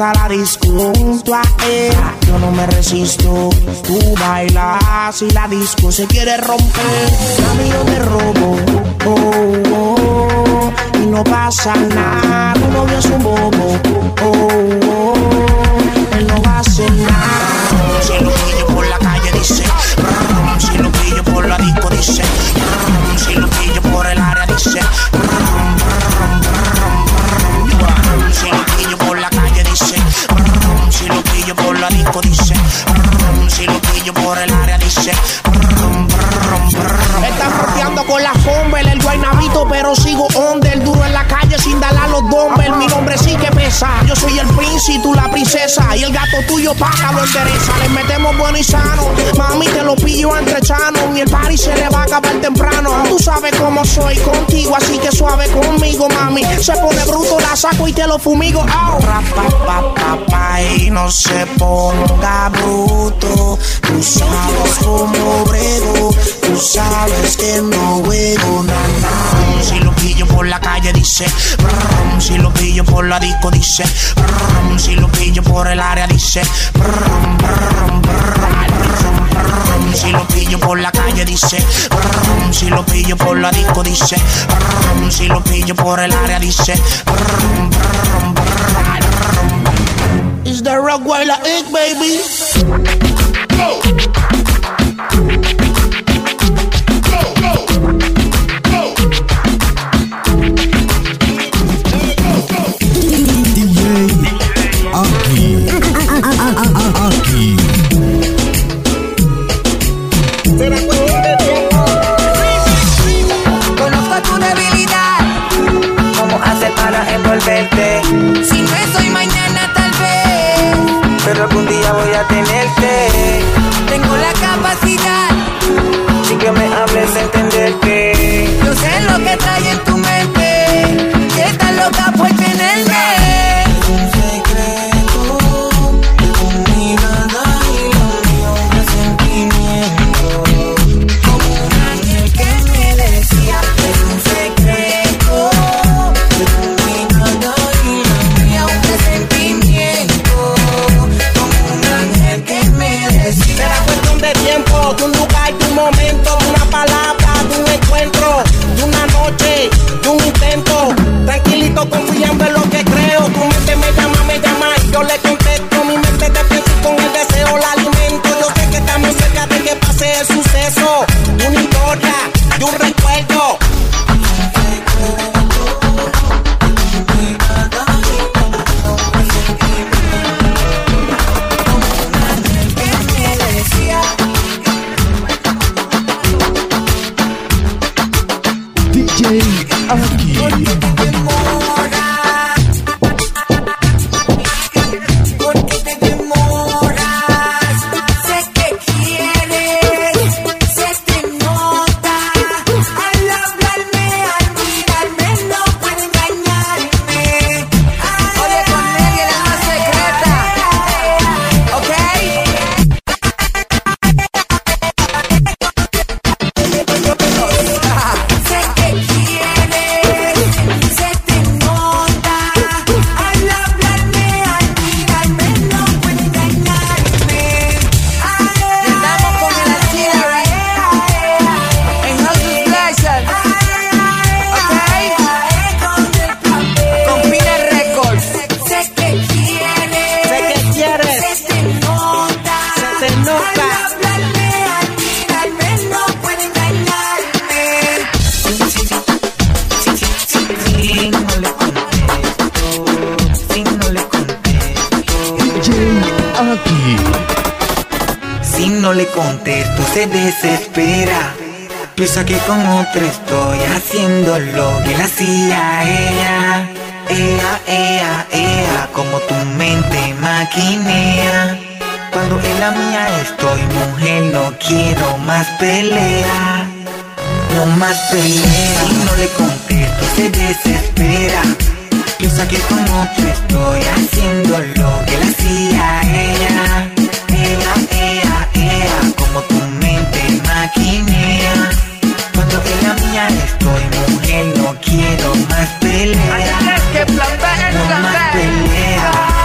a la disco junto a él. Yo no me resisto. Tú bailas y la disco se quiere romper. Mami, yo te robo. Oh, oh, y no pasa nada. Sigo under. Duro en la calle sin darle a los dumbbells. Mi nombre sí que pesa. Yo soy el príncipe, tú la princesa. Y el gato tuyo paga lo endereza. Le metemos bueno y sano. Mami, te lo pillo entre chanos. Y el party se le va a acabar temprano. Tú sabes cómo soy contigo, así que suave conmigo, mami. Se pone bruto, la saco y te lo fumigo. Oh. Y no se ponga bruto. Tú sabes cómo brego. Tú sabes que no juego nada. Si lo pillo por la calle dice. brum, Si lo pillo por la disco dice. brum, Si lo pillo por el área dice. brum, brum, brum, brum, lo pillo por la calle dice. brum, lo pillo por la disco dice. brum, Si lo pillo por el área dice. brum, brum, brum. Is the Rockweiler Egg, baby? Aquí. Contesto se desespera. Piensa que con otra estoy haciendo lo que le hacía ella. Ea, ea, ea, como tu mente maquinea. Cuando en la mía estoy, mujer, no quiero más pelea. No más pelea, si no le contesto se desespera. Piensa que con otro estoy haciendo lo que le hacía ella. Ea, como tu mente maquinea. Cuando en la mía estoy, mujer, no quiero más pelea. No más pelea.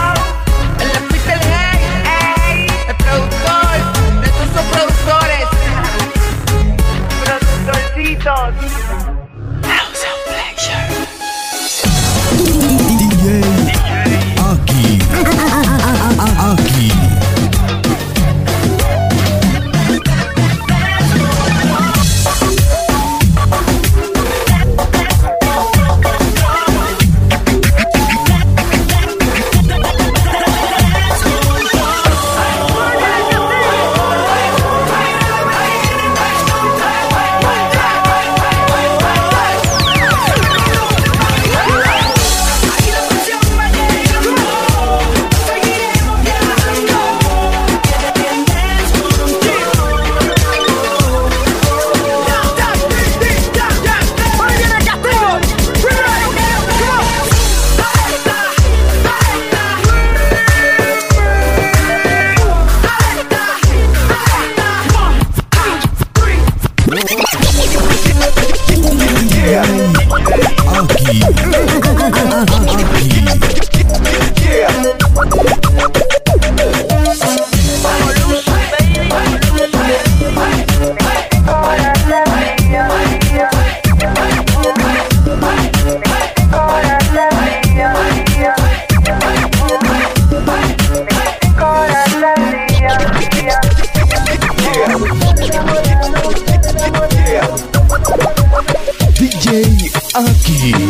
DJ aquí.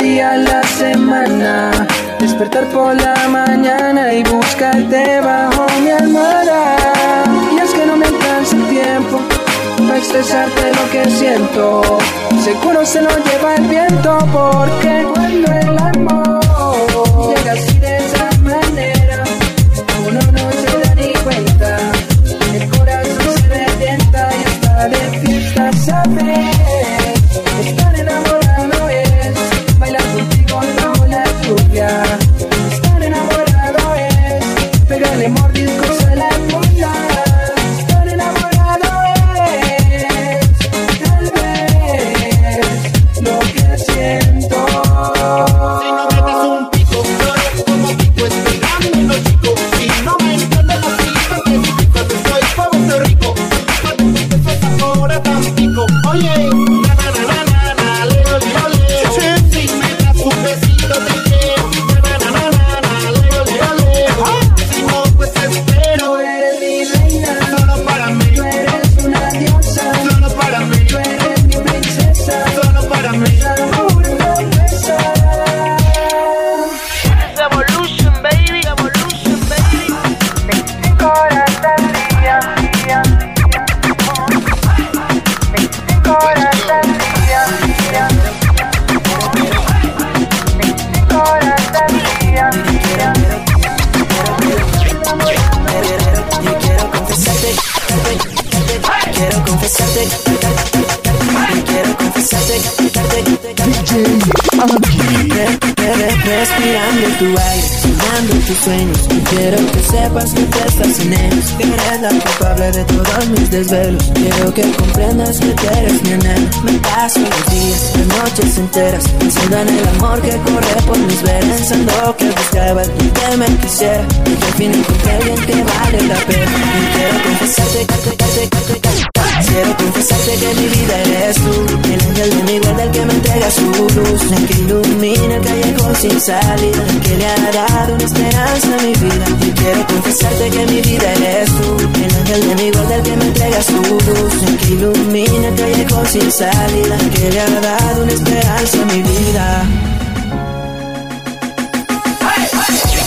8 días a la semana. Despertar por la mañana y buscarte bajo mi almohada. Y es que no me alcanza el tiempo para expresarte lo que siento. Seguro se lo lleva el viento porque cuando el amor llega así de tu aire, soñando tus sueños. Y quiero que sepas que tú estás en ellos, que eres la culpable de todos mis desvelos. Quiero que comprendas que tú eres mi anhelo. Me paso los días, las noches enteras, pensando en el amor que corre por mis venas, pensando que buscaba el que me quisiera. Y que al fin encontré alguien que vale la pena. Y quiero confesarte, que- que- que- Quiero confesarte que mi vida eres tú. El ángel de mi guarda, el que me entrega su luz. El que ilumina el callejón sin salida. Que le ha dado una esperanza a mi vida. Y quiero confesarte que mi vida eres tú. El ángel de mi guarda, el que me entrega su luz. El que ilumina el callejón sin salida. Que le ha dado una esperanza a mi vida. DJ